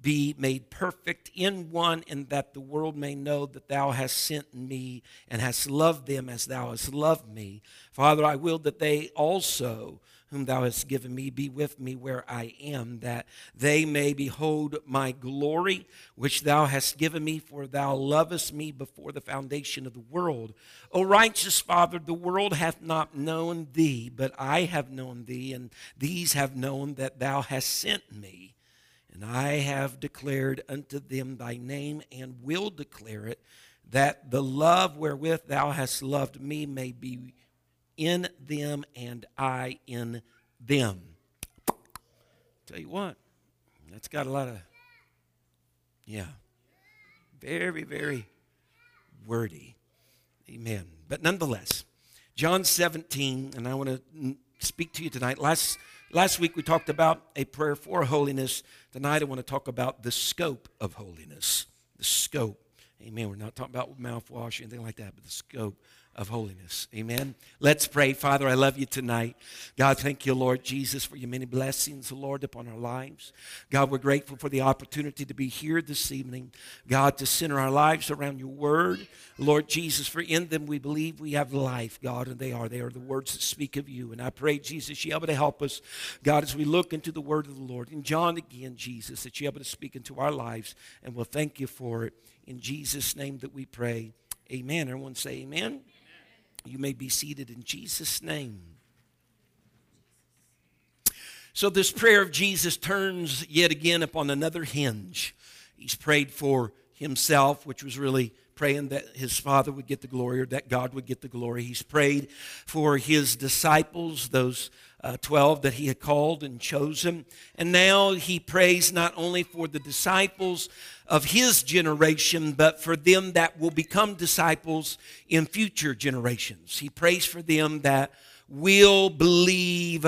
be made perfect in one, and that the world may know that thou hast sent me and hast loved them as thou hast loved me. Father, I will that they also whom thou hast given me be with me where I am, that they may behold my glory, which thou hast given me, for thou lovest me before the foundation of the world. O righteous Father, the world hath not known thee, but I have known thee, and these have known that thou hast sent me. And I have declared unto them thy name, and will declare it, that the love wherewith thou hast loved me may be in them and I in them. Tell you what, that's got a lot of, yeah, very, very wordy. Amen. But nonetheless, John 17, and I want to speak to you tonight. Last, last week we talked about a prayer for holiness. Tonight I want to talk about the scope of holiness. The scope. Amen. We're not talking about mouthwash or anything like that, but the scope of holiness. Amen. Let's pray. Father, I love you tonight. God, thank you, Lord Jesus, for your many blessings, Lord, upon our lives. God, we're grateful for the opportunity to be here this evening. God, to center our lives around your word. Lord Jesus, for in them we believe we have life, God, and they are. They are the words that speak of you. And I pray, Jesus, you're able to help us, God, as we look into the word of the Lord. And John again, Jesus, that you're able to speak into our lives. And we'll thank you for it. In Jesus' name that we pray. Amen. Everyone say amen. You may be seated in Jesus' name. So, this prayer of Jesus turns yet again upon another hinge. He's prayed for himself, which was really praying that his father would get the glory or that God would get the glory. He's prayed for his disciples, those uh, 12 that he had called and chosen. And now he prays not only for the disciples of his generation, but for them that will become disciples in future generations. He prays for them that will believe.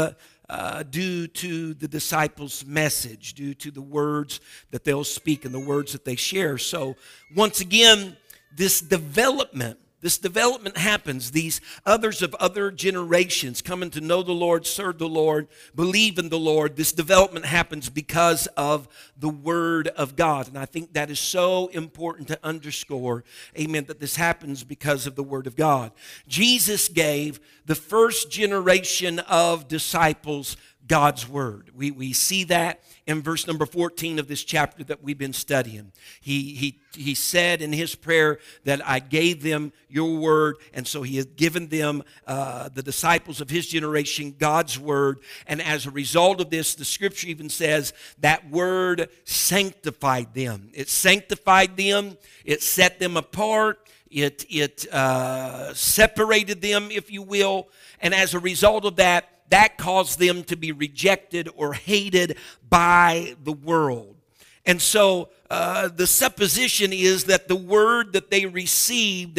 Uh, due to the disciples' message, due to the words that they'll speak and the words that they share. So, once again, this development this development happens. These others of other generations coming to know the Lord, serve the Lord, believe in the Lord. This development happens because of the Word of God. And I think that is so important to underscore, amen, that this happens because of the Word of God. Jesus gave the first generation of disciples God's word. We, we see that in verse number 14 of this chapter that we've been studying. He, he, he said in his prayer that I gave them your word, and so he has given them, uh, the disciples of his generation, God's word. And as a result of this, the scripture even says that word sanctified them. It sanctified them, it set them apart. It, it uh, separated them, if you will. And as a result of that, that caused them to be rejected or hated by the world. And so uh, the supposition is that the word that they received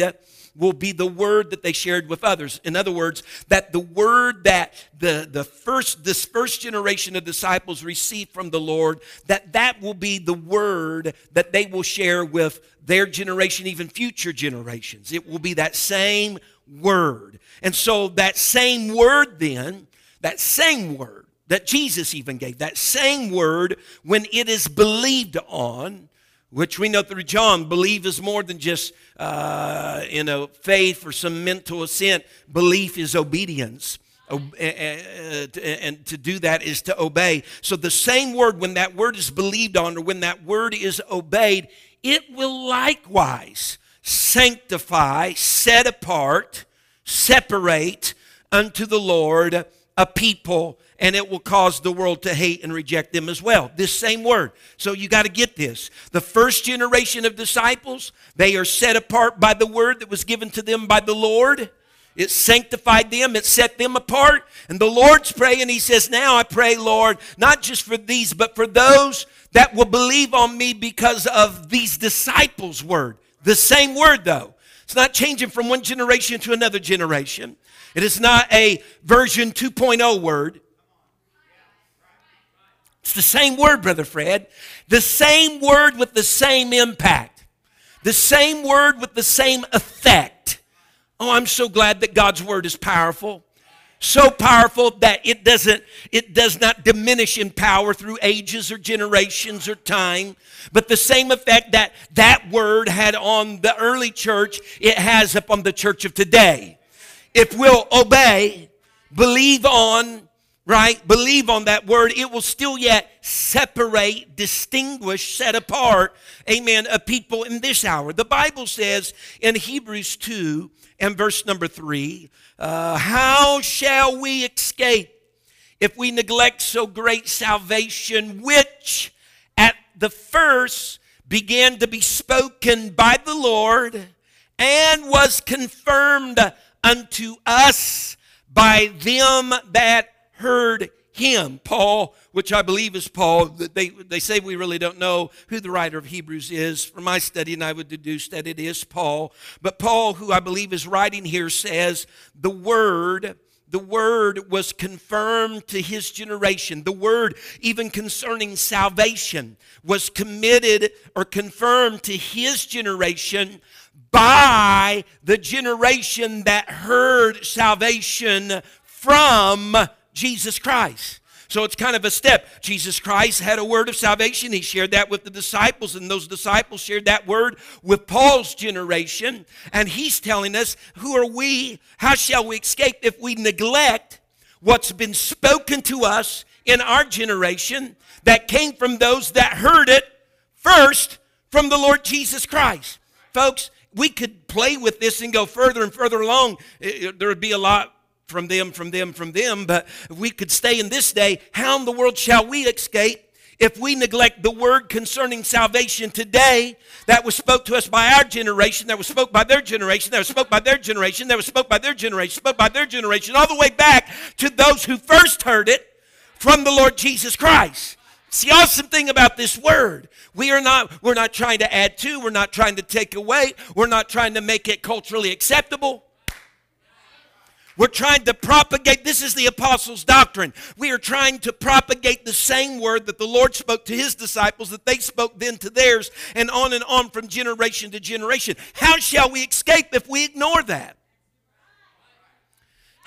will be the word that they shared with others. In other words, that the word that the, the first this first generation of disciples received from the Lord, that that will be the word that they will share with their generation, even future generations. It will be that same word. And so that same word then that same word that Jesus even gave, that same word, when it is believed on, which we know through John, believe is more than just uh, you know faith or some mental assent. Belief is obedience. And to do that is to obey. So the same word, when that word is believed on or when that word is obeyed, it will likewise sanctify, set apart, separate unto the Lord a people and it will cause the world to hate and reject them as well. This same word. So you got to get this. The first generation of disciples, they are set apart by the word that was given to them by the Lord. It sanctified them, it set them apart. And the Lord's praying, He says, Now I pray, Lord, not just for these, but for those that will believe on me because of these disciples' word. The same word, though. It's not changing from one generation to another generation. It is not a version 2.0 word. It's the same word, Brother Fred. The same word with the same impact. The same word with the same effect. Oh, I'm so glad that God's word is powerful so powerful that it doesn't it does not diminish in power through ages or generations or time. But the same effect that that word had on the early church it has upon the church of today. If we'll obey believe on right believe on that word it will still yet separate distinguish set apart amen a people in this hour. The bible says in hebrews 2 and verse number 3 uh, how shall we escape if we neglect so great salvation, which at the first began to be spoken by the Lord and was confirmed unto us by them that heard him. Paul, which I believe is Paul, they, they say we really don't know who the writer of Hebrews is. From my study, and I would deduce that it is Paul. But Paul, who I believe is writing here, says the word the word was confirmed to his generation. The word, even concerning salvation, was committed or confirmed to his generation by the generation that heard salvation from Jesus Christ. So it's kind of a step. Jesus Christ had a word of salvation. He shared that with the disciples, and those disciples shared that word with Paul's generation. And he's telling us, Who are we? How shall we escape if we neglect what's been spoken to us in our generation that came from those that heard it first from the Lord Jesus Christ? Folks, we could play with this and go further and further along. There would be a lot from them, from them, from them. But we could stay in this day, how in the world shall we escape if we neglect the word concerning salvation today that was spoke to us by our generation, that was spoke by their generation, that was spoke by their generation, that was spoke by their generation, spoke by their generation, all the way back to those who first heard it from the Lord Jesus Christ. It's the awesome thing about this word. We are not, we're not trying to add to, we're not trying to take away, we're not trying to make it culturally acceptable. We're trying to propagate, this is the apostles' doctrine. We are trying to propagate the same word that the Lord spoke to his disciples, that they spoke then to theirs, and on and on from generation to generation. How shall we escape if we ignore that?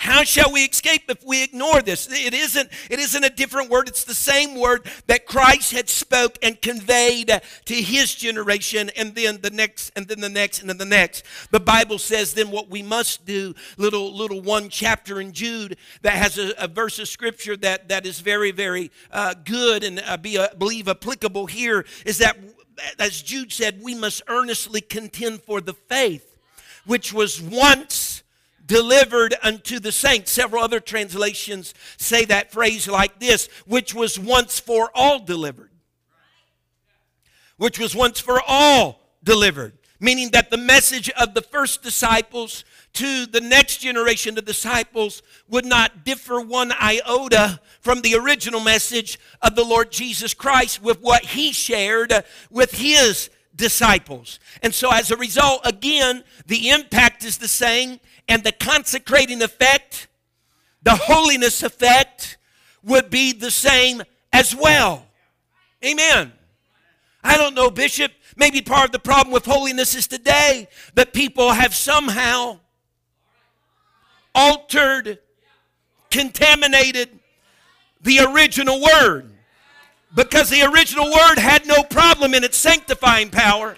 How shall we escape if we ignore this? It isn't, it isn't a different word. It's the same word that Christ had spoke and conveyed to his generation and then the next and then the next and then the next. The Bible says then what we must do, little, little one chapter in Jude that has a, a verse of scripture that, that is very, very uh, good and uh, be, uh, believe applicable here is that as Jude said, we must earnestly contend for the faith which was once delivered unto the saints. Several other translations say that phrase like this, which was once for all delivered. Which was once for all delivered. Meaning that the message of the first disciples to the next generation of disciples would not differ one iota from the original message of the Lord Jesus Christ with what he shared with his disciples. And so, as a result, again, the impact is the same, and the consecrating effect, the holiness effect, would be the same as well. Amen. I don't know, Bishop. Maybe part of the problem with holiness is today that people have somehow altered, contaminated the original word because the original word had no problem in its sanctifying power.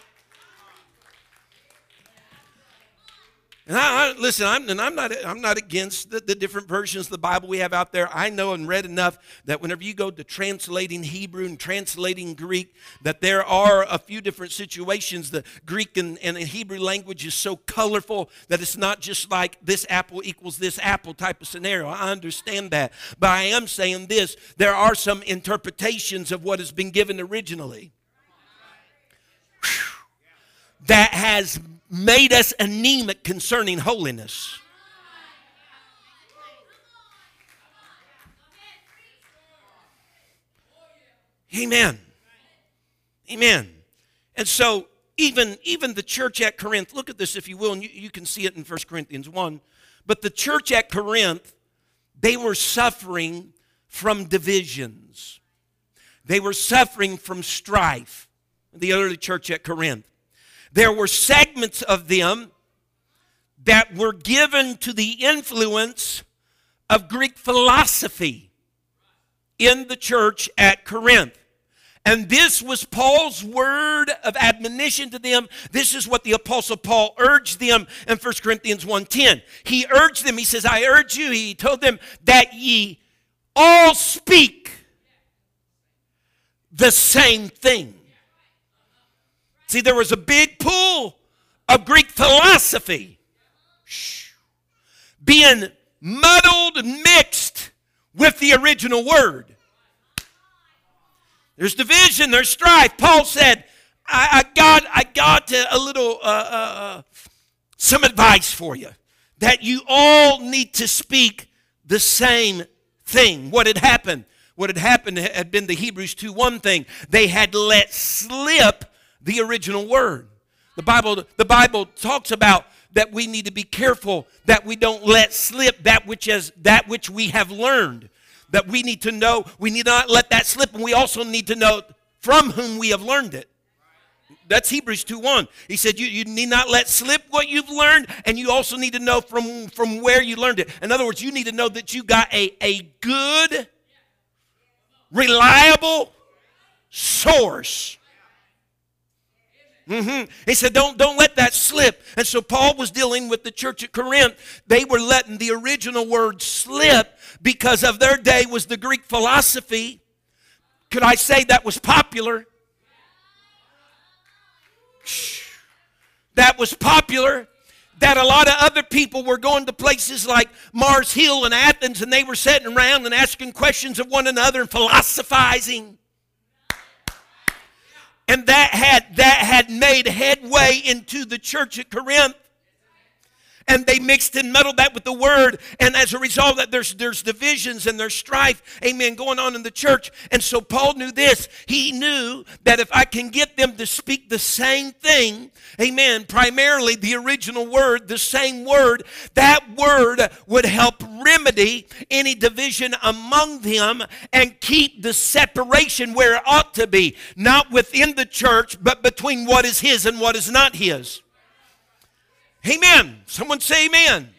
And I, I, listen, I'm, and I'm not, I'm not against the, the, different versions of the Bible we have out there. I know and read enough that whenever you go to translating Hebrew and translating Greek, that there are a few different situations. The Greek and, and the Hebrew language is so colorful that it's not just like this apple equals this apple type of scenario. I understand that. But I am saying this there are some interpretations of what has been given originally. That has made us anemic concerning holiness. Amen. Amen. And so even, even the church at Corinth, look at this if you will, and you, you can see it in 1 Corinthians 1. But the church at Corinth, they were suffering from divisions. They were suffering from strife. The early church at Corinth. There were segments of them that were given to the influence of Greek philosophy in the church at Corinth. And this was Paul's word of admonition to them. This is what the apostle Paul urged them in 1 Corinthians 1:10. He urged them, he says, I urge you, he told them that ye all speak the same thing. See, there was a big pool of Greek philosophy being muddled and mixed with the original word. There's division, there's strife. Paul said, I, I got, I got a little, uh, uh, uh, some advice for you that you all need to speak the same thing. What had happened? What had happened had been the Hebrews 2 1 thing. They had let slip the original word. The Bible, the Bible talks about that we need to be careful that we don't let slip that which is that which we have learned. That we need to know, we need not let that slip, and we also need to know from whom we have learned it. That's Hebrews 2 1. He said, you, you need not let slip what you've learned, and you also need to know from, from where you learned it. In other words, you need to know that you got a, a good, reliable source Mm-hmm. He said, don't, don't let that slip. And so Paul was dealing with the church at Corinth. They were letting the original word slip because of their day was the Greek philosophy. Could I say that was popular? That was popular. That a lot of other people were going to places like Mars Hill and Athens and they were sitting around and asking questions of one another and philosophizing and that had that had made headway into the church at Corinth and they mixed and muddled that with the word and as a result that there's there's divisions and there's strife amen going on in the church. And so paul knew this. He knew that if i can get them to speak the same thing amen primarily the original word the same word that word would help remedy any division among them and keep the separation where it ought to be not within the church but between what is his and what is not his Amen. Someone say amen.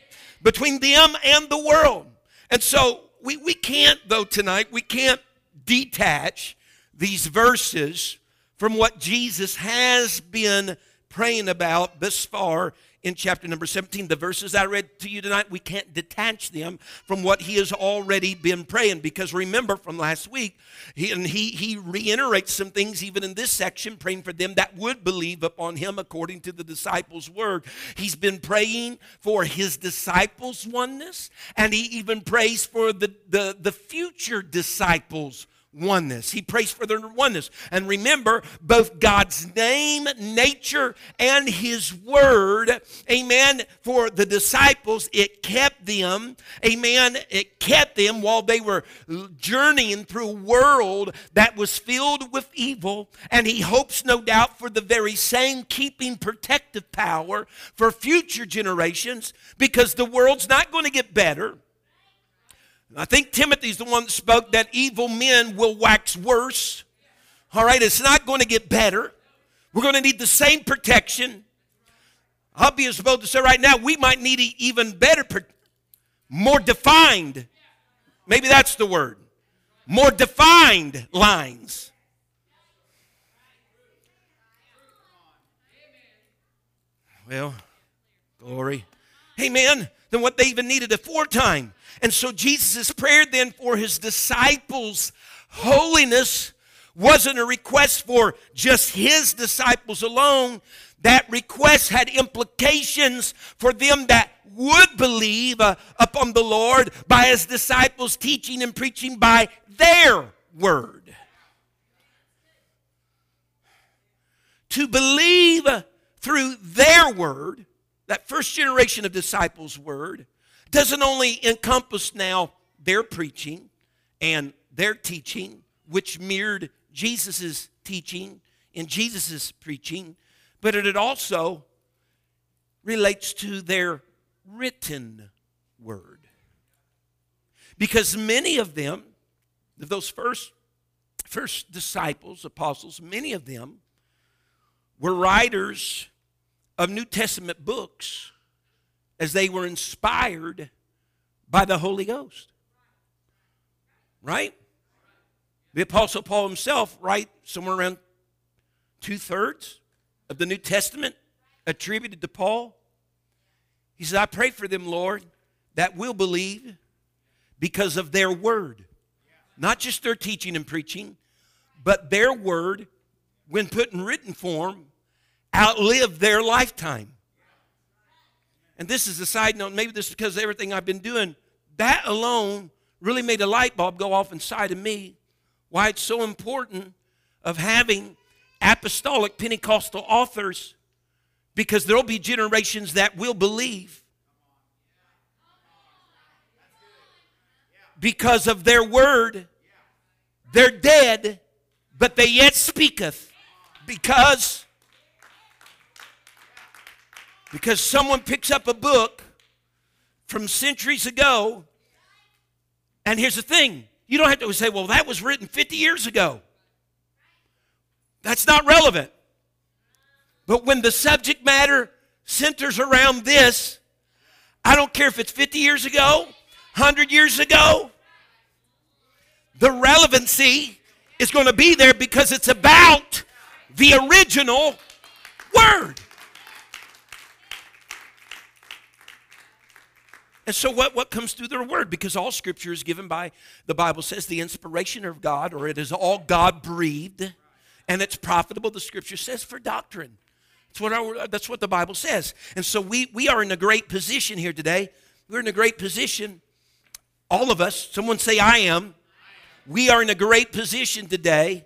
Between them and the world. And so we, we can't, though, tonight, we can't detach these verses from what Jesus has been praying about thus far in chapter number 17. The verses I read to you tonight, we can't detach them from what he has already been praying. Because remember from last week, he, and he, he reiterates some things even in this section, praying for them that would believe upon him according to the disciples' word. He's been praying for his disciples' oneness, and he even prays for the, the, the future disciples' oneness. He prays for their oneness. And remember, both God's name, nature, and His word, amen, for the disciples, it kept them, amen, it kept them while they were journeying through a world that was filled with evil. And He hopes, no doubt, for the very same keeping protective power for future generations because the world's not going to get better. I think Timothy's the one that spoke that evil men will wax worse. All right, it's not going to get better. We're going to need the same protection. I'll be as bold to say right now, we might need even better, more defined. Maybe that's the word. More defined lines. Well, glory. Amen. Than what they even needed aforetime. And so Jesus' prayer then for his disciples' holiness wasn't a request for just his disciples alone. That request had implications for them that would believe uh, upon the Lord by his disciples teaching and preaching by their word. To believe through their word, that first generation of disciples' word, doesn't only encompass now their preaching and their teaching, which mirrored Jesus' teaching in Jesus' preaching, but it also relates to their written word. Because many of them, those first, first disciples, apostles, many of them were writers of New Testament books as they were inspired by the Holy Ghost. Right? The Apostle Paul himself, right, somewhere around two thirds of the New Testament attributed to Paul. He says, I pray for them, Lord, that will believe because of their word. Not just their teaching and preaching, but their word, when put in written form, outlived their lifetime. And this is a side note, maybe this is because everything I've been doing. That alone really made a light bulb go off inside of me why it's so important of having apostolic Pentecostal authors because there'll be generations that will believe because of their word. They're dead, but they yet speaketh because because someone picks up a book from centuries ago and here's the thing you don't have to say well that was written 50 years ago that's not relevant but when the subject matter centers around this i don't care if it's 50 years ago 100 years ago the relevancy is going to be there because it's about the original word. And so, what, what comes through their word? Because all scripture is given by, the Bible says, the inspiration of God, or it is all God breathed, and it's profitable, the scripture says, for doctrine. That's what, our, that's what the Bible says. And so, we, we are in a great position here today. We're in a great position, all of us. Someone say, I am we are in a great position today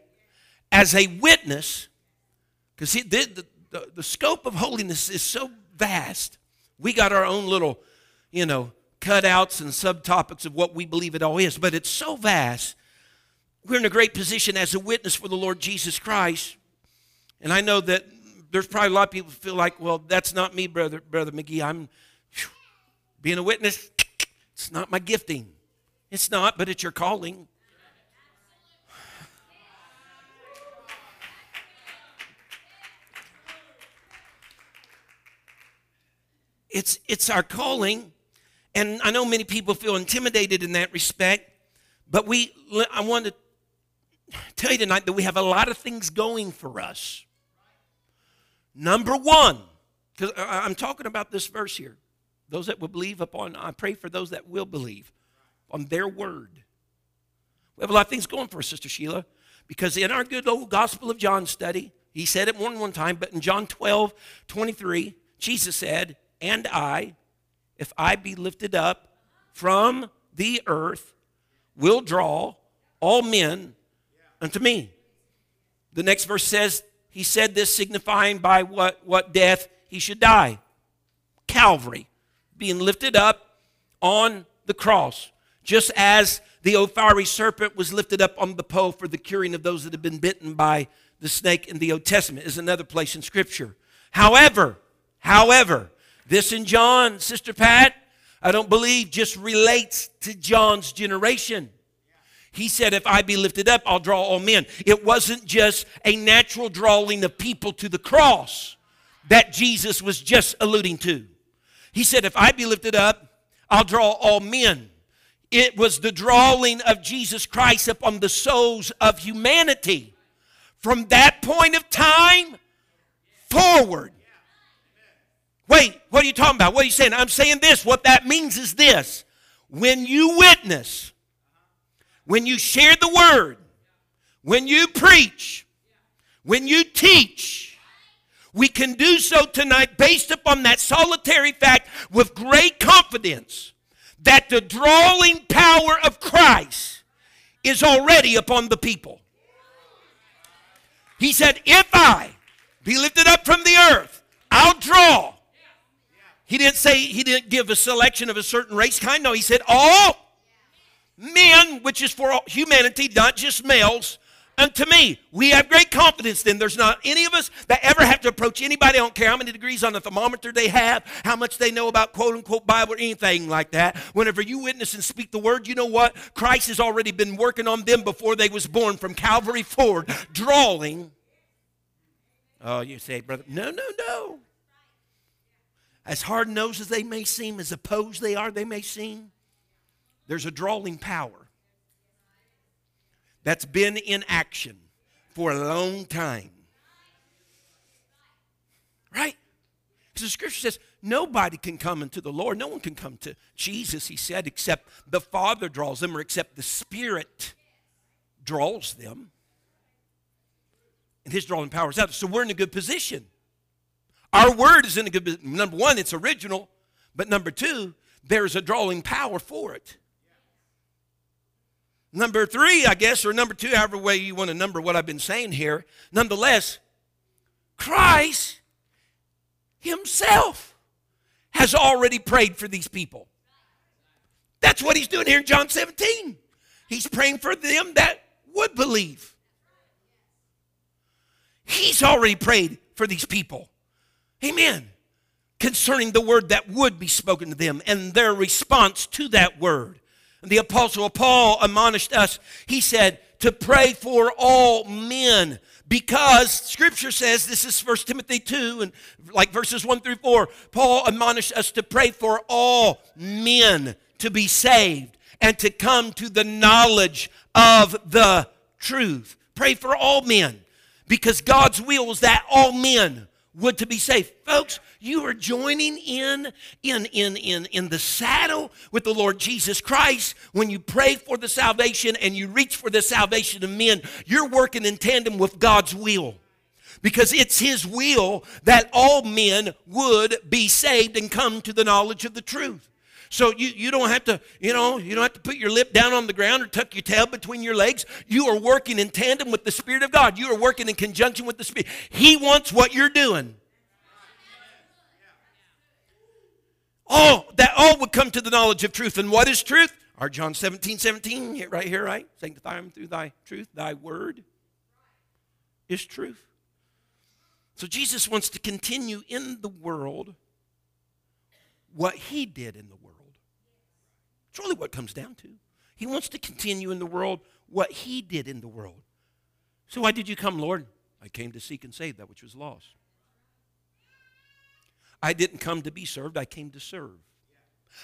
as a witness, because the, the, the, the scope of holiness is so vast. We got our own little, you know, cutouts and subtopics of what we believe it all is, but it's so vast. We're in a great position as a witness for the Lord Jesus Christ. And I know that there's probably a lot of people feel like, well, that's not me, brother, brother McGee. I'm whew, being a witness. It's not my gifting. It's not, but it's your calling. It's, it's our calling. And I know many people feel intimidated in that respect, but we, I want to tell you tonight that we have a lot of things going for us. Number one, because I'm talking about this verse here. Those that will believe upon, I pray for those that will believe on their word. We have a lot of things going for us, Sister Sheila, because in our good old Gospel of John study, he said it more than one time, but in John 12, 23, Jesus said, and I, if I be lifted up from the earth, will draw all men unto me. The next verse says, He said this signifying by what, what death he should die. Calvary, being lifted up on the cross, just as the old fiery serpent was lifted up on the pole for the curing of those that had been bitten by the snake in the Old Testament, is another place in Scripture. However, however, this in John, Sister Pat, I don't believe just relates to John's generation. He said, If I be lifted up, I'll draw all men. It wasn't just a natural drawing of people to the cross that Jesus was just alluding to. He said, If I be lifted up, I'll draw all men. It was the drawing of Jesus Christ upon the souls of humanity. From that point of time forward, Wait, what are you talking about? What are you saying? I'm saying this. What that means is this. When you witness, when you share the word, when you preach, when you teach, we can do so tonight based upon that solitary fact with great confidence that the drawing power of Christ is already upon the people. He said, If I be lifted up from the earth, I'll draw he didn't say, he didn't give a selection of a certain race kind. No, he said all men, which is for humanity, not just males, unto me. We have great confidence then. There's not any of us that ever have to approach anybody. I don't care how many degrees on the thermometer they have, how much they know about quote unquote Bible or anything like that. Whenever you witness and speak the word, you know what? Christ has already been working on them before they was born from Calvary forward, drawing. Oh, you say, brother, no, no. As hard nosed as they may seem, as opposed they are, they may seem, there's a drawing power that's been in action for a long time. Right? Because the scripture says nobody can come into the Lord. No one can come to Jesus, he said, except the Father draws them or except the Spirit draws them. And his drawing power is out. So we're in a good position. Our word is in a good. Number one, it's original. But number two, there's a drawing power for it. Number three, I guess, or number two, however way you want to number what I've been saying here, nonetheless, Christ Himself has already prayed for these people. That's what He's doing here in John 17. He's praying for them that would believe. He's already prayed for these people. Amen. Concerning the word that would be spoken to them and their response to that word. And the Apostle Paul admonished us, he said, to pray for all men because scripture says this is 1 timothy 2 and like verses 1 through 4 paul admonished us to pray for all men to be saved and to come to the knowledge of the truth pray for all men because god's will is that all men would to be saved folks you are joining in, in, in, in, in the saddle with the Lord Jesus Christ. When you pray for the salvation and you reach for the salvation of men, you're working in tandem with God's will. Because it's His will that all men would be saved and come to the knowledge of the truth. So you, you don't have to, you know, you don't have to put your lip down on the ground or tuck your tail between your legs. You are working in tandem with the Spirit of God. You are working in conjunction with the Spirit. He wants what you're doing. all that all would come to the knowledge of truth. And what is truth? Our John 17, 17, right here, right? Sanctify them through thy truth. Thy word is truth. So Jesus wants to continue in the world what he did in the world. It's really what comes down to. He wants to continue in the world what he did in the world. So why did you come, Lord? I came to seek and save that which was lost. I didn't come to be served, I came to serve.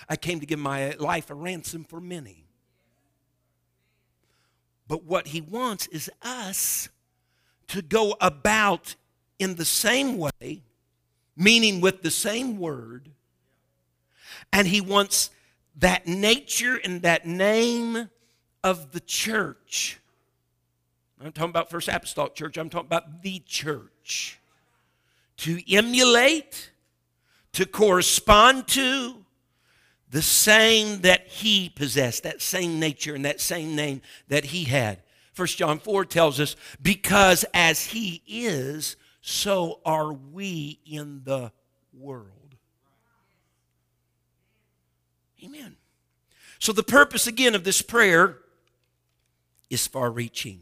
I came to give my life a ransom for many. But what he wants is us to go about in the same way, meaning with the same word, and he wants that nature and that name of the church. I'm talking about First Apostolic Church, I'm talking about the church. To emulate to correspond to the same that he possessed, that same nature and that same name that he had. First John 4 tells us, because as he is, so are we in the world. Amen. So the purpose again of this prayer is far reaching.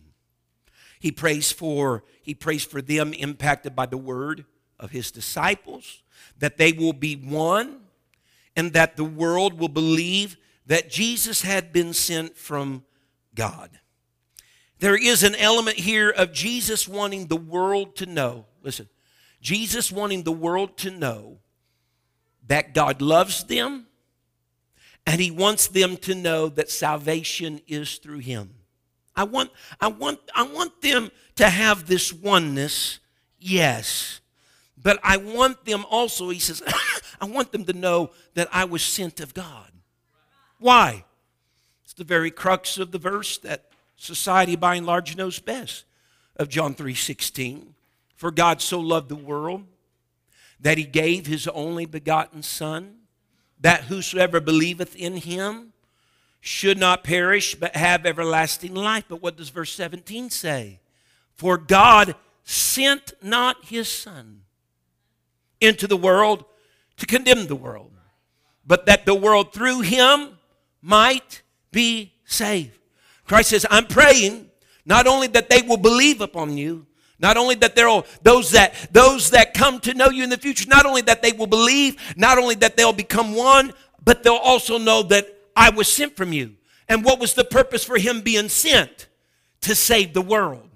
He prays for he prays for them impacted by the word of his disciples that they will be one, and that the world will believe that Jesus had been sent from God. There is an element here of Jesus wanting the world to know. Listen, Jesus wanting the world to know that God loves them and he wants them to know that salvation is through him. I want, I want, I want them to have this oneness, yes. But I want them also, he says, I want them to know that I was sent of God. Why? It's the very crux of the verse that society by and large knows best of John 3:16. For God so loved the world that he gave his only begotten son that whosoever believeth in him should not perish but have everlasting life. But what does verse 17 say? For God sent not his son into the world to condemn the world, but that the world through him might be saved. Christ says, I'm praying Not only that they will believe upon you, not only that there are those that those that come to know you in the future, not only that they will believe, not only that they'll become one, but they'll also know that I was sent from you. And what was the purpose for him being sent? To save the world.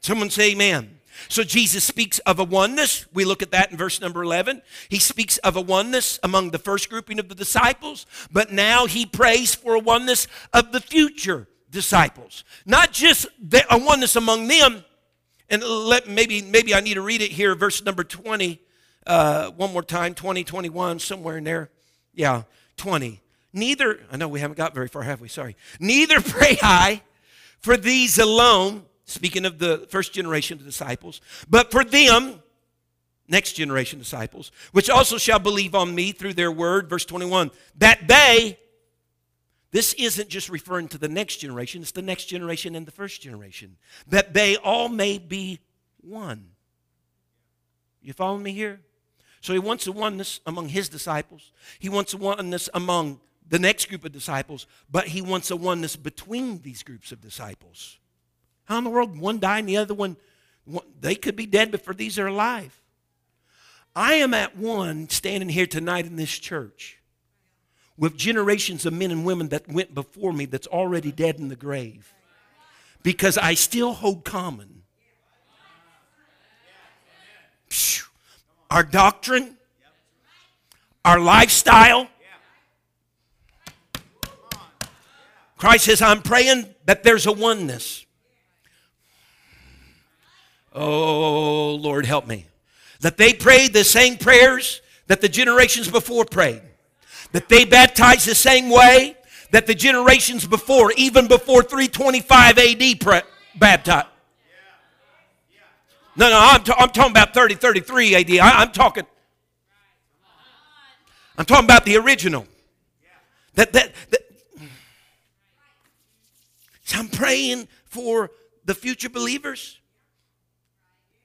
Someone say amen. So Jesus speaks of a oneness. We look at that in verse number 11. He speaks of a oneness among the first grouping of the disciples, but now he prays for a oneness of the future disciples. Not just a oneness among them, and let maybe maybe I need to read it here, verse number 20, uh, one more time, 20, 21, somewhere in there. Yeah, 20. Neither, I know we haven't got very far, have we? Sorry. Neither pray I for these alone, speaking of the first generation of disciples, but for them, next generation disciples, which also shall believe on me through their word, verse 21, that they, this isn't just referring to the next generation, it's the next generation and the first generation. That they all may be one. You following me here? So he wants a oneness among his disciples. He wants a oneness among the next group of disciples, but he wants a oneness between these groups of disciples. How in the world one die and the other one, one they could be dead before these are alive? I am at one standing here tonight in this church with generations of men and women that went before me that's already dead in the grave because I still hold common. Our doctrine, our lifestyle. Christ says, I'm praying that there's a oneness. Oh, Lord, help me. That they prayed the same prayers that the generations before prayed that they baptized the same way that the generations before, even before 325 AD, baptized. No, no, I'm, t- I'm talking about 30, 33 AD. I, I'm talking. I'm talking about the original. That, that, that. So I'm praying for the future believers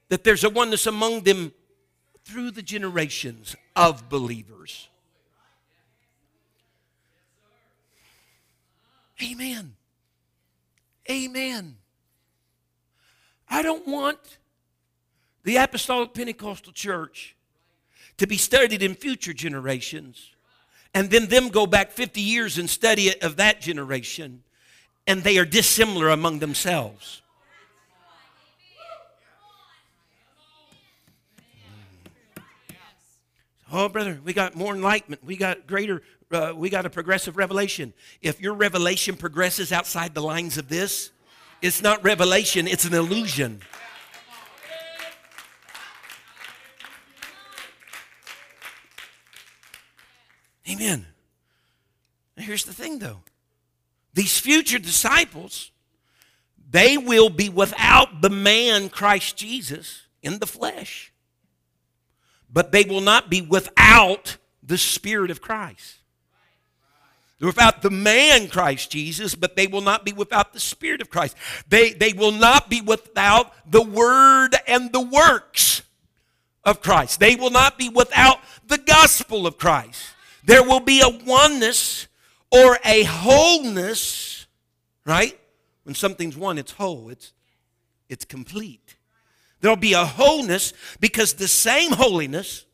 that there's a oneness among them through the generations of believers. Amen. Amen. I don't want the Apostolic Pentecostal Church to be studied in future generations and then them go back 50 years and study it of that generation and they are dissimilar among themselves. Oh, brother, we got more enlightenment. We got greater uh, we got a progressive revelation. If your revelation progresses outside the lines of this, it's not revelation, it's an illusion. Amen. Here's the thing though these future disciples, they will be without the man Christ Jesus in the flesh, but they will not be without the Spirit of Christ. Without the man Christ Jesus, but they will not be without the Spirit of Christ. They, they will not be without the Word and the works of Christ. They will not be without the gospel of Christ. There will be a oneness or a wholeness, right? When something's one, it's whole, it's, it's complete. There'll be a wholeness because the same holiness,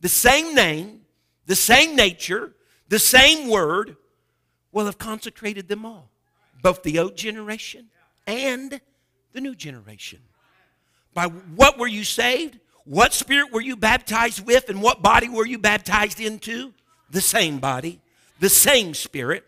the same name, the same nature, the same word will have consecrated them all, both the old generation and the new generation. By what were you saved? What spirit were you baptized with? And what body were you baptized into? The same body, the same spirit.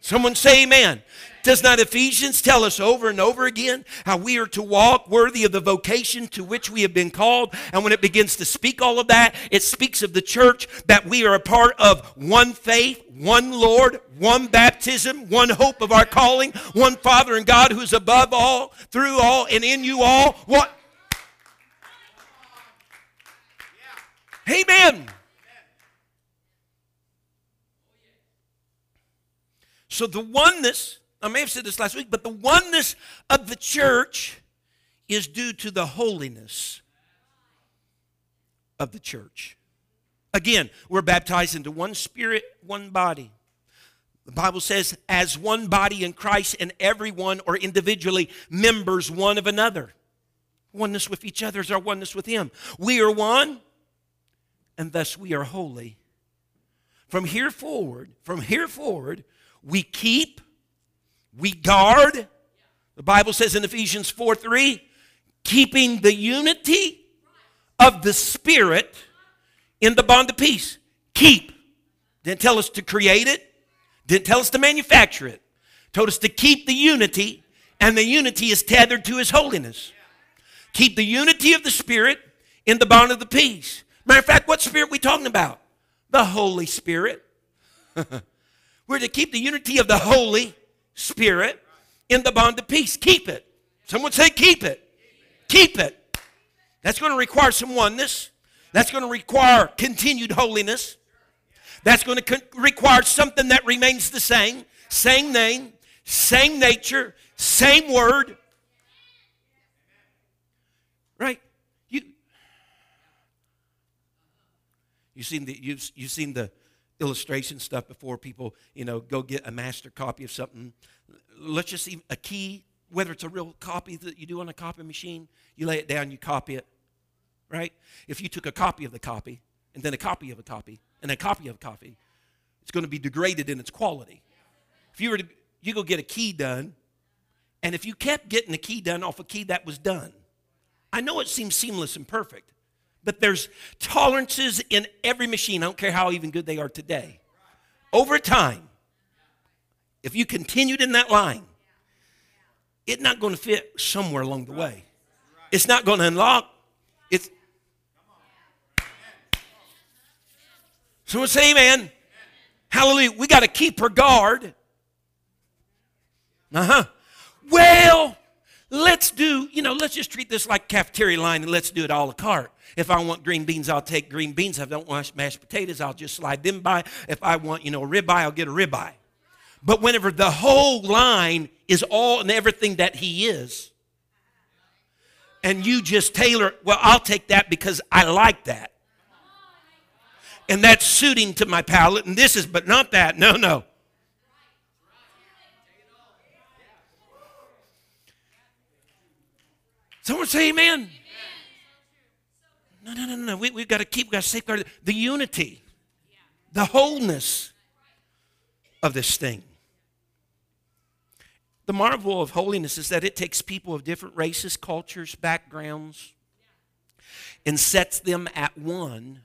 Someone say amen. Does not Ephesians tell us over and over again how we are to walk worthy of the vocation to which we have been called? And when it begins to speak all of that, it speaks of the church that we are a part of one faith, one Lord, one baptism, one hope of our calling, one Father and God who's above all, through all, and in you all. What? Amen. So the oneness I may have said this last week, but the oneness of the church is due to the holiness of the church. Again, we're baptized into one spirit, one body. The Bible says, as one body in Christ, and everyone or individually members one of another. Oneness with each other is our oneness with Him. We are one, and thus we are holy. From here forward, from here forward, we keep, we guard. The Bible says in Ephesians 4 3, keeping the unity of the Spirit in the bond of peace. Keep. Didn't tell us to create it, didn't tell us to manufacture it. Told us to keep the unity, and the unity is tethered to His holiness. Keep the unity of the Spirit in the bond of the peace. Matter of fact, what spirit we talking about? The Holy Spirit. We're to keep the unity of the Holy Spirit in the bond of peace. Keep it. Someone say, keep it. Keep it. That's going to require some oneness. That's going to require continued holiness. That's going to con- require something that remains the same same name, same nature, same word. Right? You, you seen the, you've, you've seen the illustration stuff before people, you know, go get a master copy of something. Let's just see a key, whether it's a real copy that you do on a copy machine, you lay it down, you copy it, right? If you took a copy of the copy and then a copy of a copy and a copy of a copy, it's going to be degraded in its quality. If you were to, you go get a key done, and if you kept getting the key done off a key that was done, I know it seems seamless and perfect, but there's tolerances in every machine. I don't care how even good they are today. Over time, if you continued in that line, it's not going to fit somewhere along the way. It's not going to unlock. It's someone say amen. Hallelujah. We got to keep her guard. Uh huh. Well, let's do, you know, let's just treat this like cafeteria line and let's do it all a la carte. If I want green beans, I'll take green beans. If I don't want mashed potatoes, I'll just slide them by. If I want, you know, a ribeye, I'll get a ribeye. But whenever the whole line is all and everything that he is, and you just tailor, well, I'll take that because I like that. And that's suiting to my palate, and this is, but not that. No, no. Someone say amen. No, no, no, no. We, we've got to keep, we've got to safeguard the unity, the wholeness of this thing. The marvel of holiness is that it takes people of different races, cultures, backgrounds, and sets them at one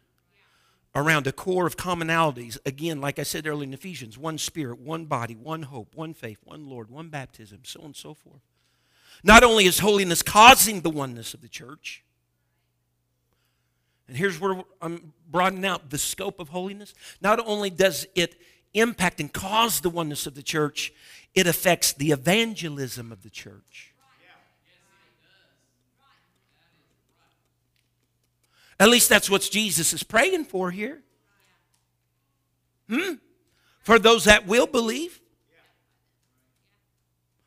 around a core of commonalities. Again, like I said earlier in Ephesians, one spirit, one body, one hope, one faith, one Lord, one baptism, so on and so forth. Not only is holiness causing the oneness of the church, and here's where I'm broadening out the scope of holiness. Not only does it impact and cause the oneness of the church, it affects the evangelism of the church. At least that's what Jesus is praying for here. Hmm? For those that will believe.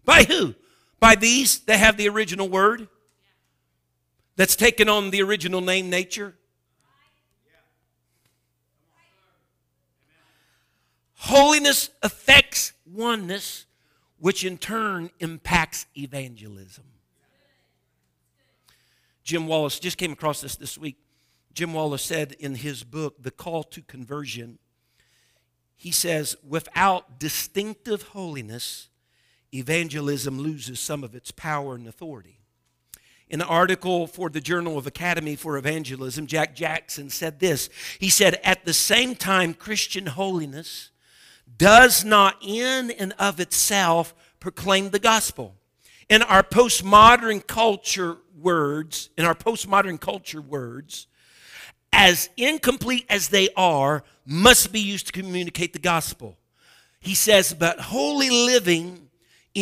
By who? By these that have the original word that's taken on the original name nature. Holiness affects oneness, which in turn impacts evangelism. Jim Wallis just came across this this week. Jim Wallis said in his book, The Call to Conversion, he says, without distinctive holiness, evangelism loses some of its power and authority. In an article for the Journal of Academy for Evangelism, Jack Jackson said this. He said, At the same time, Christian holiness does not in and of itself proclaim the gospel. In our postmodern culture words, in our postmodern culture words, as incomplete as they are, must be used to communicate the gospel. He says, but holy living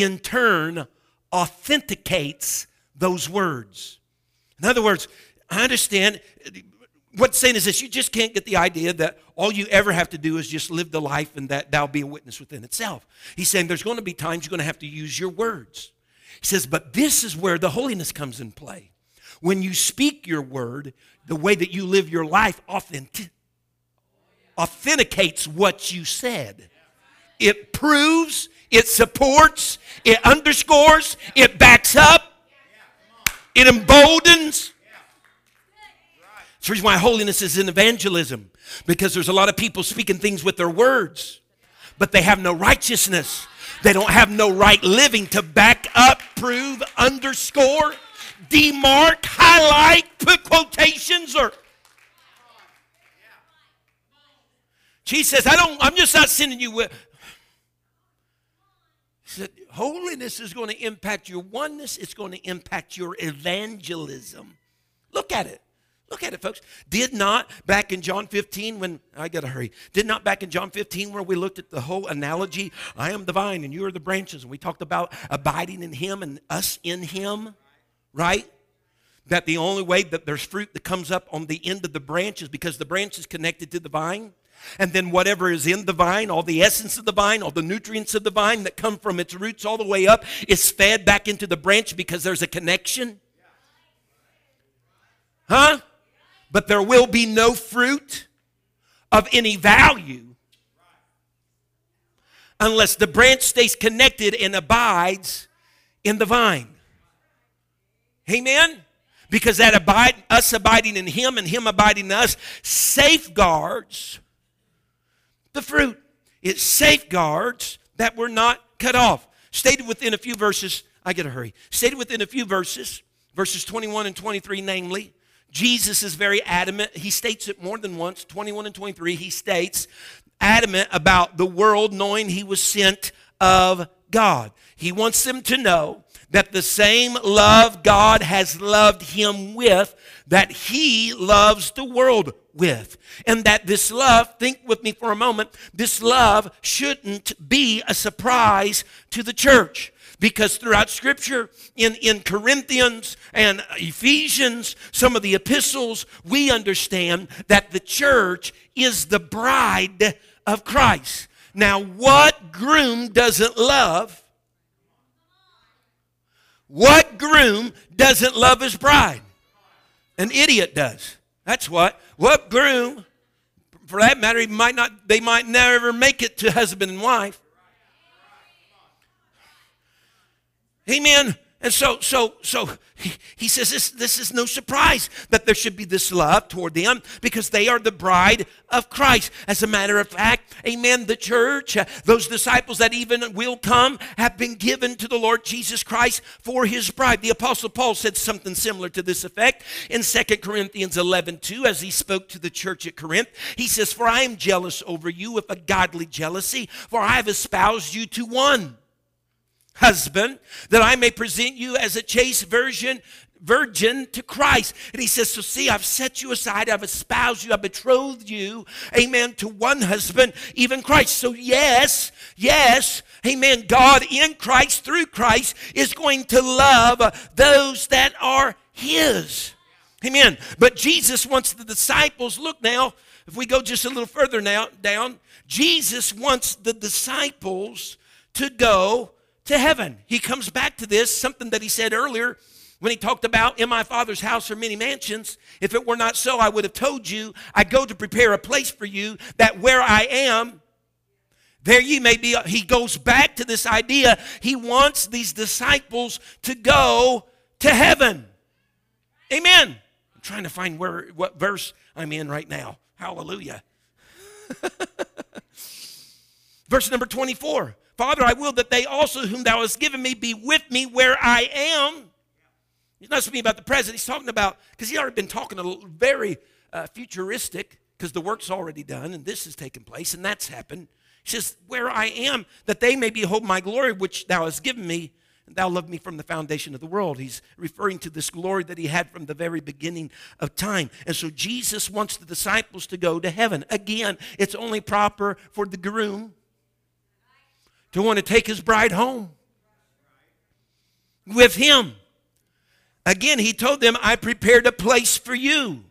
in turn authenticates those words. In other words, I understand what's saying is this you just can't get the idea that all you ever have to do is just live the life and that that'll be a witness within itself. He's saying there's going to be times you're going to have to use your words. He says, but this is where the holiness comes in play. When you speak your word, the way that you live your life authentic, authenticates what you said it proves, it supports, it underscores, it backs up, it emboldens. That's the reason why holiness is in evangelism, because there's a lot of people speaking things with their words, but they have no righteousness. They don't have no right living to back up, prove, underscore, demark, highlight, put quotations, or Jesus says, I don't, I'm just not sending you said, holiness is going to impact your oneness, it's going to impact your evangelism. Look at it. Look at it, folks. Did not back in John 15 when I got to hurry. Did not back in John 15 where we looked at the whole analogy, I am the vine and you are the branches, and we talked about abiding in him and us in him, right? That the only way that there's fruit that comes up on the end of the branch is because the branch is connected to the vine. And then whatever is in the vine, all the essence of the vine, all the nutrients of the vine that come from its roots all the way up, is fed back into the branch because there's a connection. Huh? But there will be no fruit of any value unless the branch stays connected and abides in the vine. Amen? Because that abide, us abiding in Him and Him abiding in us safeguards the fruit. It safeguards that we're not cut off. Stated within a few verses, I gotta hurry. Stated within a few verses, verses 21 and 23, namely, Jesus is very adamant. He states it more than once, 21 and 23. He states, adamant about the world knowing he was sent of God. He wants them to know that the same love God has loved him with, that he loves the world with. And that this love, think with me for a moment, this love shouldn't be a surprise to the church. Because throughout Scripture, in, in Corinthians and Ephesians, some of the epistles, we understand that the church is the bride of Christ. Now, what groom doesn't love? What groom doesn't love his bride? An idiot does. That's what. What groom, for that matter, he might not, they might never make it to husband and wife. Amen. And so, so, so he, he says this, this is no surprise that there should be this love toward them because they are the bride of Christ. As a matter of fact, amen, the church, uh, those disciples that even will come, have been given to the Lord Jesus Christ for his bride. The Apostle Paul said something similar to this effect in 2 Corinthians 11 2 as he spoke to the church at Corinth. He says, For I am jealous over you with a godly jealousy, for I have espoused you to one husband, that I may present you as a chaste virgin, virgin to Christ. And he says, So see, I've set you aside, I've espoused you, I've betrothed you, amen, to one husband, even Christ. So, yes, yes, amen, God in Christ, through Christ, is going to love those that are his. Amen. But Jesus wants the disciples, look now, if we go just a little further now down, Jesus wants the disciples to go to heaven. He comes back to this, something that he said earlier when he talked about, In my Father's house are many mansions. If it were not so, I would have told you, I go to prepare a place for you, that where I am, there ye may be. He goes back to this idea. He wants these disciples to go to heaven. Amen. I'm trying to find where what verse I'm in right now. Hallelujah. verse number 24. Father, I will that they also, whom thou hast given me, be with me where I am. He's not speaking about the present. He's talking about, because he's already been talking a very uh, futuristic, because the work's already done and this has taken place and that's happened. He says, Where I am, that they may behold my glory which thou hast given me, and thou loved me from the foundation of the world. He's referring to this glory that he had from the very beginning of time. And so Jesus wants the disciples to go to heaven. Again, it's only proper for the groom to want to take his bride home with him. Again, he told them, I prepared a place for you.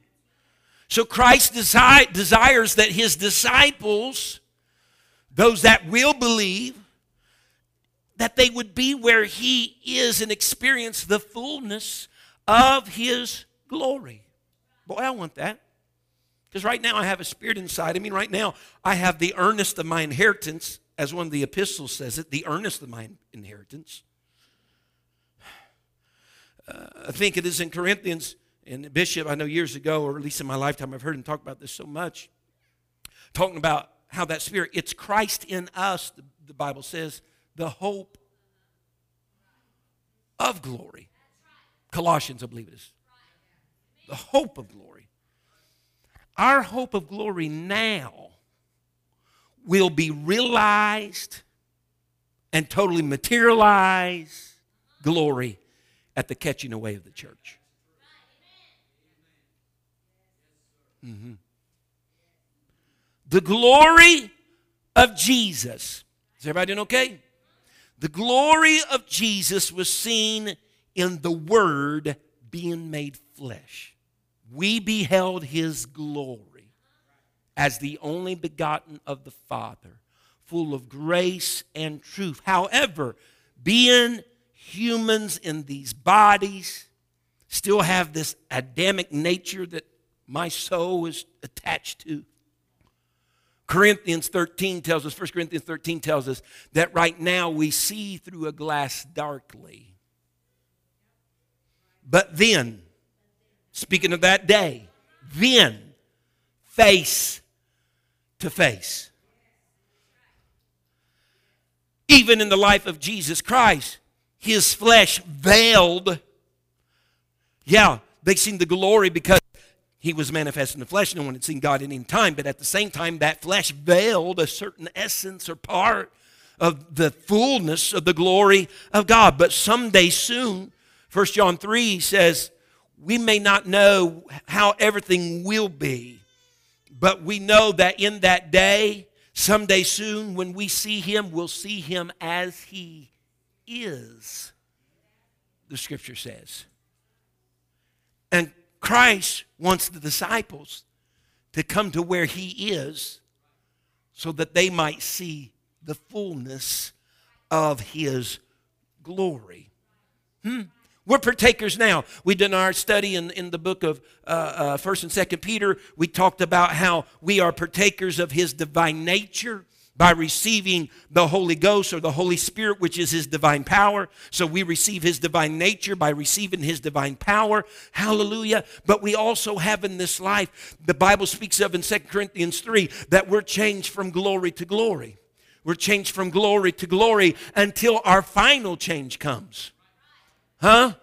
So Christ desi- desires that his disciples, those that will believe, that they would be where he is and experience the fullness of his glory. Boy, I want that. Because right now I have a spirit inside. I mean, right now I have the earnest of my inheritance as one of the epistles says it, the earnest of my inheritance. Uh, I think it is in Corinthians, and Bishop, I know years ago, or at least in my lifetime, I've heard him talk about this so much, talking about how that Spirit, it's Christ in us, the, the Bible says, the hope of glory. Colossians, I believe it is. The hope of glory. Our hope of glory now will be realized and totally materialized glory at the catching away of the church. Mm-hmm. The glory of Jesus. Is everybody doing okay? The glory of Jesus was seen in the Word being made flesh. We beheld his glory as the only begotten of the Father, full of grace and truth. However, being humans in these bodies, still have this Adamic nature that my soul is attached to. Corinthians 13 tells us, 1 Corinthians 13 tells us that right now we see through a glass darkly. But then, speaking of that day, then face to face. Even in the life of Jesus Christ, his flesh veiled. Yeah, they seen the glory because he was manifest in the flesh. No one had seen God in any time, but at the same time, that flesh veiled a certain essence or part of the fullness of the glory of God. But someday soon, 1 John 3 says, we may not know how everything will be, but we know that in that day, someday soon, when we see him, we'll see him as he is, the scripture says. And Christ wants the disciples to come to where he is so that they might see the fullness of his glory. Hmm. We're partakers now. We did our study in, in the book of uh, uh, First and Second Peter. We talked about how we are partakers of His divine nature by receiving the Holy Ghost or the Holy Spirit, which is His divine power. So we receive His divine nature by receiving His divine power. Hallelujah. But we also have in this life, the Bible speaks of in Second Corinthians 3, that we're changed from glory to glory. We're changed from glory to glory until our final change comes. Huh?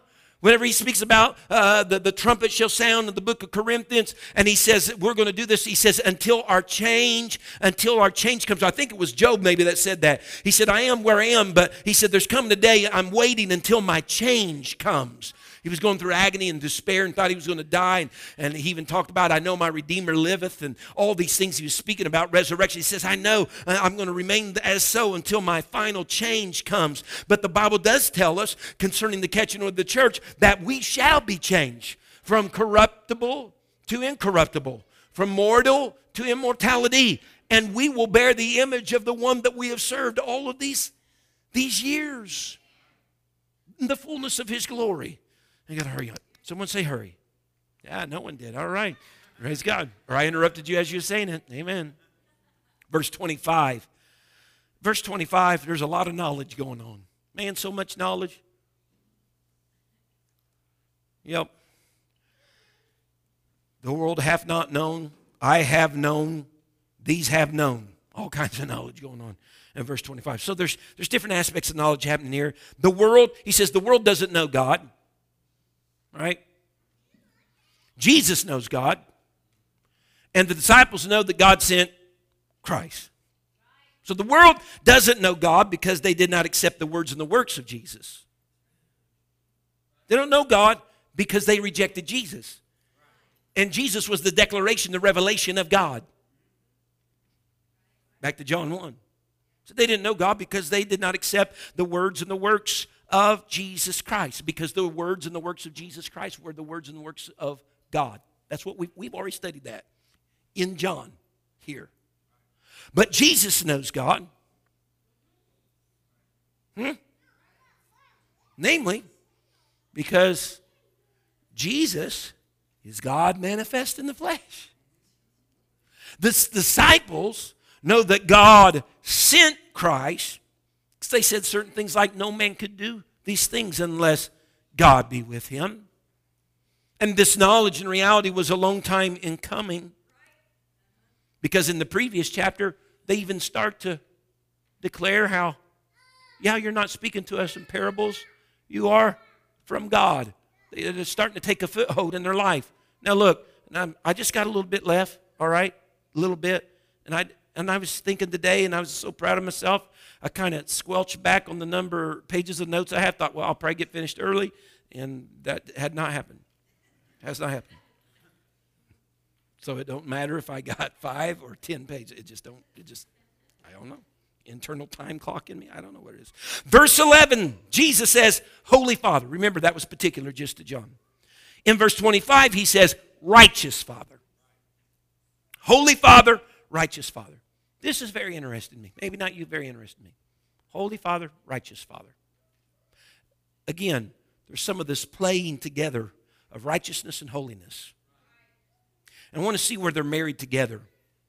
Whenever he speaks about uh, the, the trumpet shall sound in the book of Corinthians, and he says, We're going to do this, he says, until our change, until our change comes. I think it was Job maybe that said that. He said, I am where I am, but he said, There's coming a day I'm waiting until my change comes. He was going through agony and despair and thought he was going to die. And, and he even talked about, I know my Redeemer liveth, and all these things he was speaking about resurrection. He says, I know I'm going to remain as so until my final change comes. But the Bible does tell us concerning the catching of the church that we shall be changed from corruptible to incorruptible, from mortal to immortality. And we will bear the image of the one that we have served all of these, these years in the fullness of his glory. I got to hurry up. Someone say hurry. Yeah, no one did. All right. Praise God. Or I interrupted you as you were saying it. Amen. Verse 25. Verse 25, there's a lot of knowledge going on. Man, so much knowledge. Yep. The world hath not known. I have known. These have known. All kinds of knowledge going on in verse 25. So there's, there's different aspects of knowledge happening here. The world, he says, the world doesn't know God right? Jesus knows God, and the disciples know that God sent Christ. So the world doesn't know God because they did not accept the words and the works of Jesus. They don't know God because they rejected Jesus. And Jesus was the declaration, the revelation of God. Back to John 1. So they didn't know God because they did not accept the words and the works of Jesus Christ because the words and the works of Jesus Christ were the words and the works of God. That's what we've, we've already studied that in John here. But Jesus knows God. Hmm? Namely, because Jesus is God manifest in the flesh. The disciples know that God sent Christ. They said certain things like, no man could do these things unless God be with him. And this knowledge and reality was a long time in coming. Because in the previous chapter, they even start to declare how, yeah, you're not speaking to us in parables, you are from God. They're starting to take a foothold in their life. Now, look, I just got a little bit left, all right? A little bit. And I, and I was thinking today, and I was so proud of myself. I kind of squelched back on the number pages of notes I have. Thought, well, I'll probably get finished early, and that had not happened. Has not happened. So it don't matter if I got five or ten pages. It just don't. It just. I don't know. Internal time clock in me. I don't know what it is. Verse eleven. Jesus says, "Holy Father." Remember that was particular just to John. In verse twenty-five, he says, "Righteous Father." Holy Father, righteous Father. This is very interesting to me. Maybe not you, very interesting to me. Holy Father, righteous Father. Again, there's some of this playing together of righteousness and holiness. And I want to see where they're married together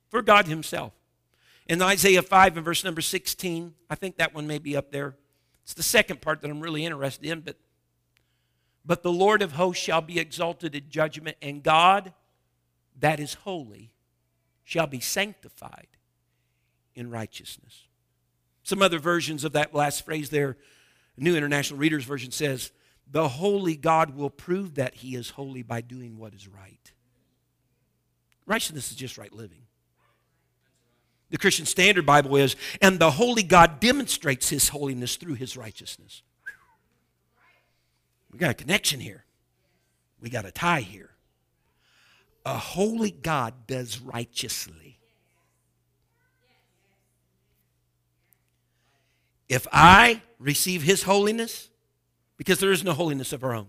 for God Himself. In Isaiah 5 and verse number 16, I think that one may be up there. It's the second part that I'm really interested in, but but the Lord of hosts shall be exalted in judgment, and God that is holy shall be sanctified in righteousness. Some other versions of that last phrase there, New International Reader's Version says, The holy God will prove that he is holy by doing what is right. Righteousness is just right living. The Christian Standard Bible is, and the holy God demonstrates his holiness through his righteousness. We got a connection here. We got a tie here. A holy God does righteously. If I receive his holiness, because there is no holiness of our own,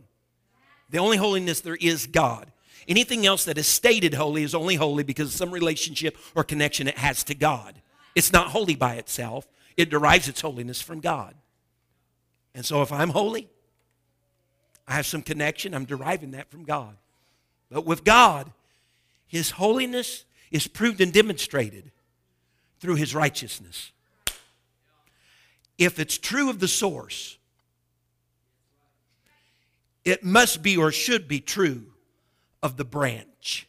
the only holiness there is God. Anything else that is stated holy is only holy because of some relationship or connection it has to God. It's not holy by itself, it derives its holiness from God. And so if I'm holy, I have some connection, I'm deriving that from God. But with God, His holiness is proved and demonstrated through His righteousness. If it's true of the source, it must be or should be true of the branch.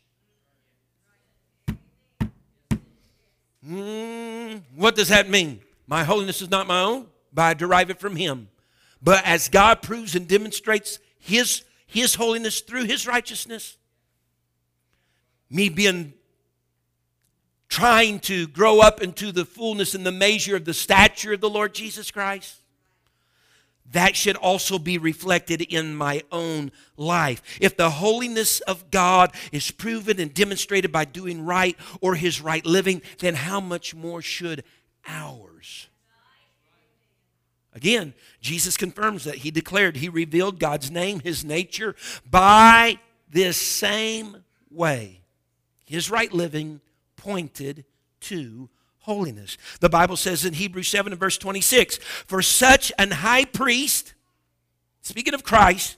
Mm, what does that mean? My holiness is not my own, but I derive it from Him. But as God proves and demonstrates His, his holiness through His righteousness, me being trying to grow up into the fullness and the measure of the stature of the Lord Jesus Christ, that should also be reflected in my own life. If the holiness of God is proven and demonstrated by doing right or his right living, then how much more should ours? Again, Jesus confirms that he declared, he revealed God's name, his nature, by this same way. His right living pointed to holiness. The Bible says in Hebrews 7 and verse 26 For such an high priest, speaking of Christ,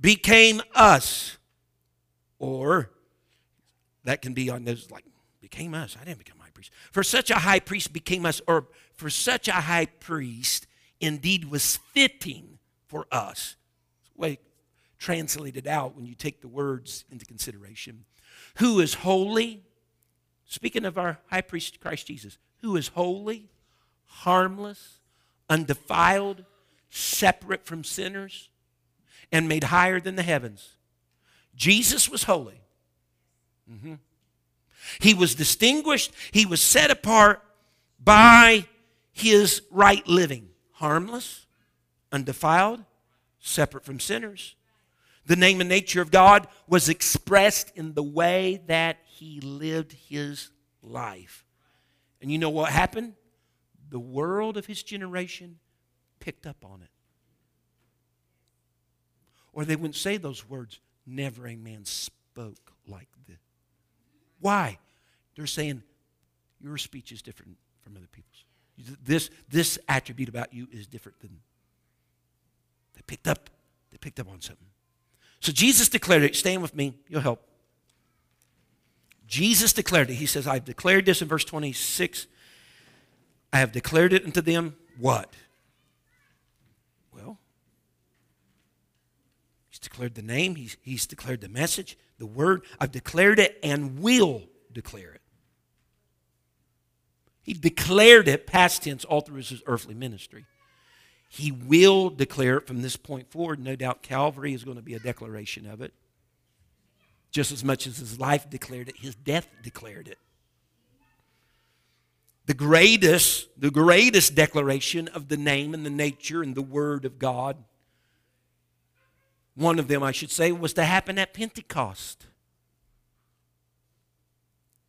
became us. Or that can be on those like, became us. I didn't become high priest. For such a high priest became us, or for such a high priest indeed was fitting for us. Way translated out when you take the words into consideration. Who is holy Speaking of our high priest Christ Jesus, who is holy, harmless, undefiled, separate from sinners, and made higher than the heavens. Jesus was holy. Mm-hmm. He was distinguished, he was set apart by his right living, harmless, undefiled, separate from sinners. The name and nature of God was expressed in the way that he lived his life. And you know what happened? The world of his generation picked up on it. Or they wouldn't say those words, never a man spoke like this. Why? They're saying, your speech is different from other people's. This, this attribute about you is different than. They picked up, they picked up on something. So Jesus declared it. Stand with me, you'll help. Jesus declared it. He says, I've declared this in verse 26 I have declared it unto them what? Well, he's declared the name, he's, he's declared the message, the word. I've declared it and will declare it. He declared it past tense all through his earthly ministry. He will declare it from this point forward. No doubt Calvary is going to be a declaration of it. Just as much as his life declared it, his death declared it. The greatest, the greatest declaration of the name and the nature and the word of God, one of them, I should say, was to happen at Pentecost.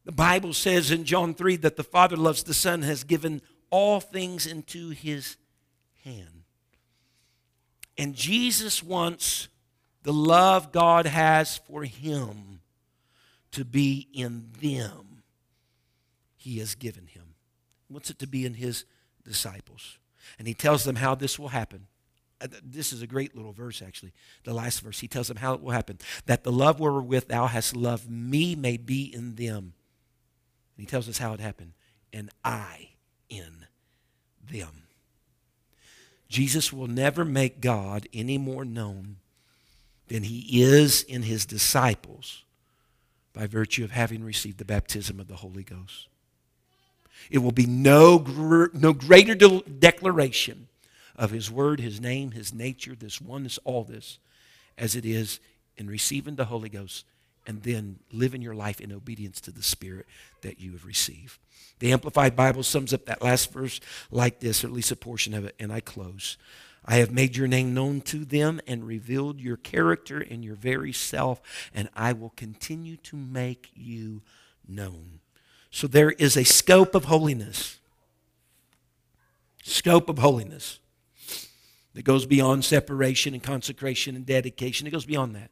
The Bible says in John 3 that the Father loves the Son, has given all things into his hand. And Jesus wants the love God has for him to be in them. He has given him. He wants it to be in his disciples. And he tells them how this will happen. Uh, this is a great little verse, actually. The last verse. He tells them how it will happen. That the love wherewith thou hast loved me may be in them. And he tells us how it happened. And I in them. Jesus will never make God any more known than he is in his disciples by virtue of having received the baptism of the Holy Ghost. It will be no, gr- no greater de- declaration of his word, his name, his nature, this oneness, all this, as it is in receiving the Holy Ghost and then living your life in obedience to the Spirit that you have received. The Amplified Bible sums up that last verse like this, or at least a portion of it, and I close. I have made your name known to them and revealed your character and your very self, and I will continue to make you known. So there is a scope of holiness. Scope of holiness that goes beyond separation and consecration and dedication. It goes beyond that.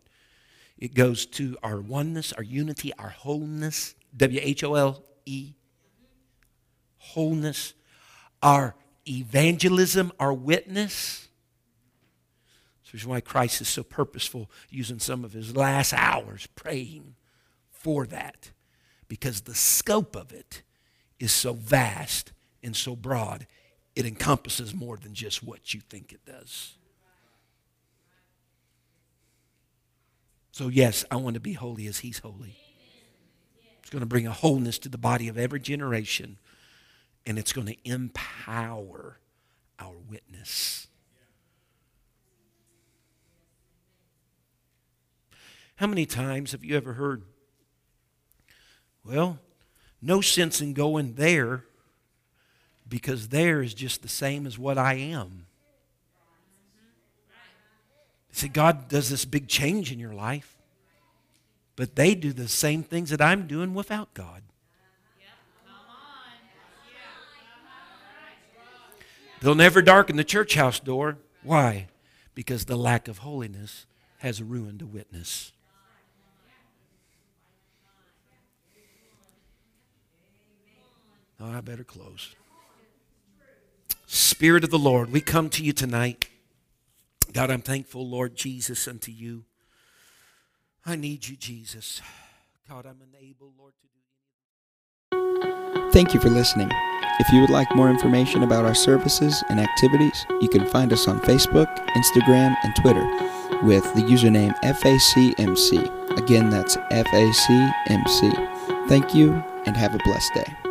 It goes to our oneness, our unity, our wholeness. W H O L E wholeness, our evangelism, our witness. This is why Christ is so purposeful, using some of his last hours praying for that, because the scope of it is so vast and so broad, it encompasses more than just what you think it does. So, yes, I want to be holy as he's holy. It's going to bring a wholeness to the body of every generation and it's going to empower our witness. How many times have you ever heard, well, no sense in going there because there is just the same as what I am? See, God does this big change in your life, but they do the same things that I'm doing without God. They'll never darken the church house door. Why? Because the lack of holiness has ruined a witness. Oh, I better close. Spirit of the Lord, we come to you tonight. God, I'm thankful, Lord Jesus, unto you. I need you, Jesus. God, I'm unable, Lord, to do. Thank you for listening. If you would like more information about our services and activities, you can find us on Facebook, Instagram, and Twitter with the username FACMC. Again, that's FACMC. Thank you and have a blessed day.